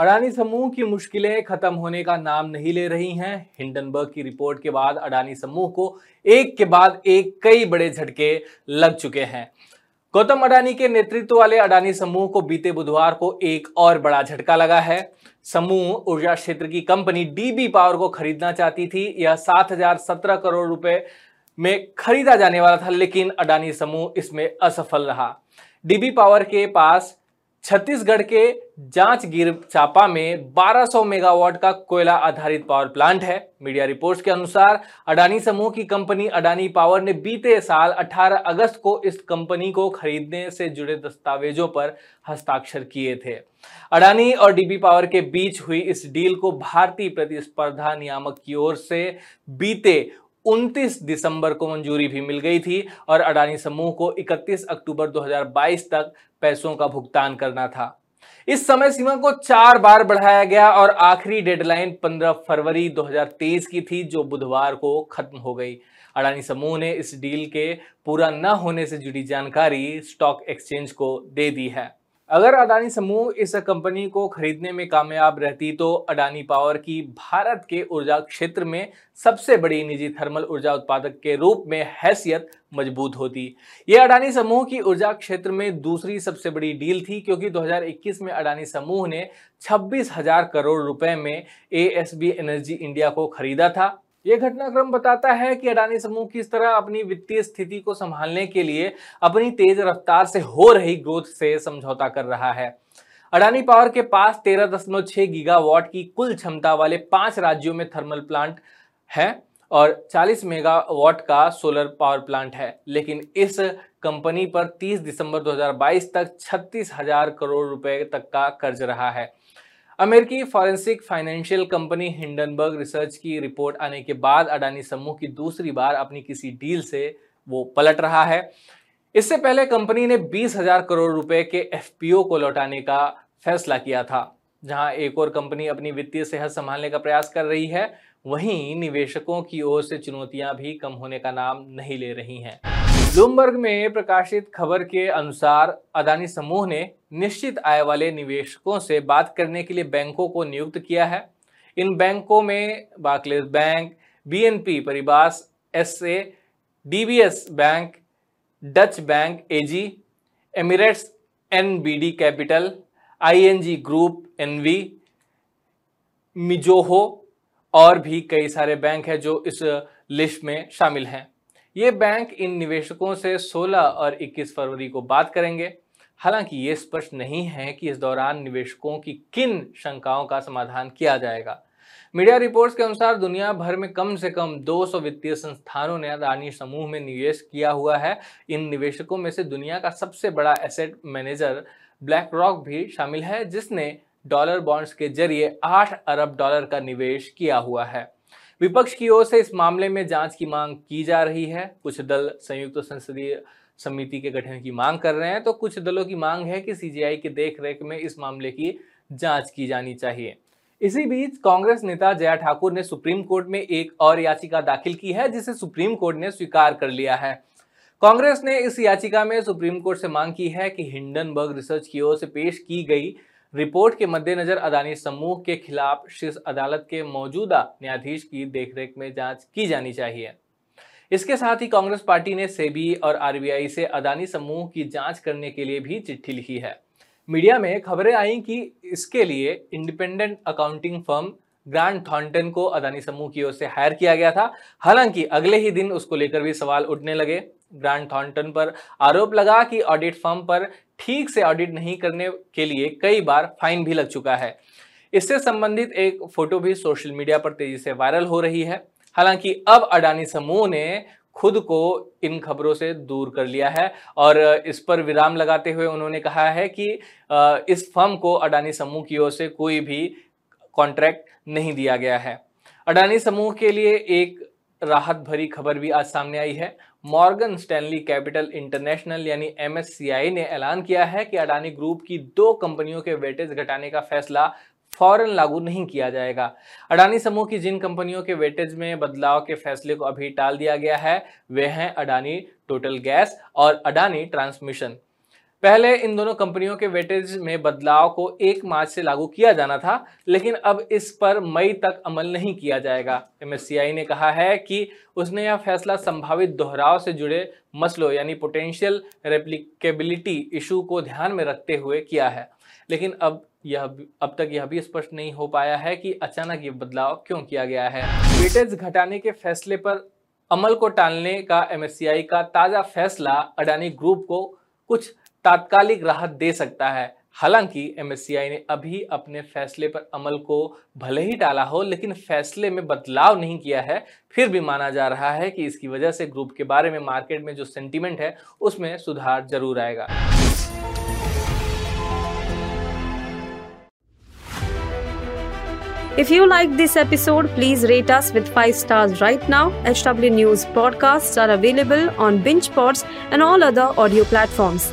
अडानी समूह की मुश्किलें खत्म होने का नाम नहीं ले रही हैं। हिंडनबर्ग की रिपोर्ट के बाद अडानी समूह को एक के बाद एक कई बड़े झटके लग चुके हैं। गौतम अडानी के नेतृत्व वाले अडानी समूह को बीते बुधवार को एक और बड़ा झटका लगा है। समूह ऊर्जा क्षेत्र की कंपनी डीबी पावर को खरीदना चाहती थी। यह सात हज़ार सत्रह करोड़ रुपए में खरीदा जाने वाला था, लेकिन अडानी समूह इसमें असफल रहा। डीबी पावर के पास छत्तीसगढ़ के जांचगीर चापा में 1200 मेगावाट का कोयला आधारित पावर प्लांट है। मीडिया रिपोर्ट्स के अनुसार, अडानी समूह की कंपनी अडानी पावर ने बीते साल 18 अगस्त को इस कंपनी को खरीदने से जुड़े दस्तावेजों पर हस्ताक्षर किए थे। अडानी और डीबी पावर के बीच हुई इस डील को भारतीय प्रतिस्पर्धा नियामक की ओर से बीते 29 दिसंबर को मंजूरी भी मिल गई थी और अडानी समूह को 31 अक्टूबर 2022 तक पैसों का भुगतान करना था। इस समय सीमा को चार बार बढ़ाया गया और आखिरी डेडलाइन 15 फरवरी 2023 की थी, जो बुधवार को खत्म हो गई। अडानी समूह ने इस डील के पूरा न होने से जुड़ी जानकारी स्टॉक एक्सचेंज को दे दी है। अगर अडानी समूह इस कंपनी को खरीदने में कामयाब रहती तो अडानी पावर की भारत के ऊर्जा क्षेत्र में सबसे बड़ी निजी थर्मल ऊर्जा उत्पादक के रूप में हैसियत मज़बूत होती। ये अडानी समूह की ऊर्जा क्षेत्र में दूसरी सबसे बड़ी डील थी, क्योंकि 2021 में अडानी समूह ने छब्बीस हज़ार करोड़ रुपए में ए एनर्जी इंडिया को खरीदा था। यह घटनाक्रम बताता है कि अडानी समूह किस तरह अपनी वित्तीय स्थिति को संभालने के लिए अपनी तेज रफ्तार से हो रही ग्रोथ से समझौता कर रहा है। अडानी पावर के पास तेरह दशमलव छह गीगावाट की कुल क्षमता वाले पाँच राज्यों में थर्मल प्लांट है और 40 मेगावाट का सोलर पावर प्लांट है। लेकिन इस कंपनी पर 30 दिसंबर 2022 तक छत्तीस हज़ार करोड़ रुपए तक का कर्ज रहा है। अमेरिकी forensic financial company Hindenburg research की रिपोर्ट आने के बाद अडानी समूह की दूसरी बार अपनी किसी डील से वो पलट रहा है। इससे पहले कंपनी ने बीस हज़ार करोड़ रुपए के एफपीओ को लौटाने का फैसला किया था, जहाँ एक और कंपनी अपनी वित्तीय सेहत संभालने का प्रयास कर रही है। वहीं निवेशकों की ओर से चुनौतियाँ भी कम होने का नाम नहीं ले रही हैं। ब्लूमबर्ग में प्रकाशित खबर के अनुसार अदानी समूह ने निश्चित आय वाले निवेशकों से बात करने के लिए बैंकों को नियुक्त किया है। इन बैंकों में Barclays bank BNP Paribas SA DBS bank Deutsche bank AG Emirates NBD Capital ING group NV Mizuho और भी कई सारे बैंक हैं जो इस लिस्ट में शामिल हैं। ये बैंक इन निवेशकों से 16 और 21 फरवरी को बात करेंगे। हालाँकि ये स्पष्ट नहीं है कि इस दौरान निवेशकों की किन शंकाओं का समाधान किया जाएगा। मीडिया रिपोर्ट्स के अनुसार दुनिया भर में कम से कम 200 वित्तीय संस्थानों ने अदानी समूह में निवेश किया हुआ है। इन निवेशकों में से दुनिया का सबसे बड़ा एसेट मैनेजर ब्लैक रॉक भी शामिल है, जिसने डॉलर बॉन्ड्स के ज़रिए 8 अरब डॉलर का निवेश किया हुआ है। विपक्ष की ओर से इस मामले में जाँच की मांग की जा रही है। कुछ दल संयुक्त तो संसदीय समिति के गठन की मांग कर रहे हैं तो कुछ दलों की मांग है कि सीजीआई की देखरेख में इस मामले की जाँच की जानी चाहिए। इसी बीच कांग्रेस नेता जया ठाकुर ने सुप्रीम कोर्ट में एक और याचिका दाखिल की है, जिसे सुप्रीम कोर्ट ने स्वीकार कर लिया है। कांग्रेस ने इस याचिका में सुप्रीम कोर्ट से मांग की है कि हिंडनबर्ग रिसर्च की ओर से पेश की गई रिपोर्ट के मद्देनजर अदानी समूह के खिलाफ शीर्ष अदालत के मौजूदा न्यायाधीश की देखरेख में जाँच की जानी चाहिए। इसके साथ ही कांग्रेस पार्टी ने सेबी और आरबीआई से अदानी समूह की जाँच करने के लिए भी चिट्ठी लिखी है। मीडिया में खबरें आई कि इसके लिए independent accounting firm Grant Thornton को अदानी समूह की ओर से हायर किया गया था। हालाँकि अगले ही दिन उसको लेकर भी सवाल उठने लगे। ग्रांड थॉन्टन पर आरोप लगा कि ऑडिट फर्म पर ठीक से ऑडिट नहीं करने के लिए कई बार फाइन भी लग चुका है। इससे संबंधित एक फ़ोटो भी सोशल मीडिया पर तेज़ी से वायरल हो रही है। हालाँकि अब अडानी समूह ने खुद को इन खबरों से दूर कर लिया है और इस पर विराम लगाते हुए उन्होंने कहा है कि इस फर्म को अडानी समूह की ओर से कोई भी कॉन्ट्रैक्ट नहीं दिया गया है। अडानी समूह के लिए एक राहत भरी खबर भी आज सामने आई है। मॉर्गन स्टैनली कैपिटल इंटरनेशनल यानी एमएससीआई ने ऐलान किया है कि अडानी ग्रुप की दो कंपनियों के वेटेज घटाने का फैसला फ़ौरन लागू नहीं किया जाएगा। अडानी समूह की जिन कंपनियों के वेटेज में बदलाव के फैसले को अभी टाल दिया गया है, वे हैं अडानी टोटल गैस और अडानी ट्रांसमिशन। पहले इन दोनों कंपनियों के वेटेज में बदलाव को एक मार्च से लागू किया जाना था, लेकिन अब इस पर मई तक अमल नहीं किया जाएगा। एमएससीआई ने कहा है कि उसने यह फैसला संभावित दोहराव से जुड़े मसलों यानी पोटेंशियल रेप्लिकेबिलिटी इशू को ध्यान में रखते हुए किया है। लेकिन अब यह अब तक यह भी स्पष्ट नहीं हो पाया है कि अचानक ये बदलाव क्यों किया गया है। वेटेज घटाने के फैसले पर अमल को टालने का एमएससीआई का ताज़ा फैसला अडानी ग्रुप को कुछ तात्कालिक राहत दे सकता है हालाँकि एमएससीआई ने अभी अपने फैसले पर अमल को भले ही टाला हो लेकिन फैसले में बदलाव नहीं किया है फिर भी माना जा रहा है कि इसकी वजह से ग्रुप के बारे में मार्केट में जो सेंटीमेंट है उसमें सुधार ज़रूर आएगा If you like this episode, please rate us with 5 stars right now. HW News podcasts are available on BingePods and all other audio platforms.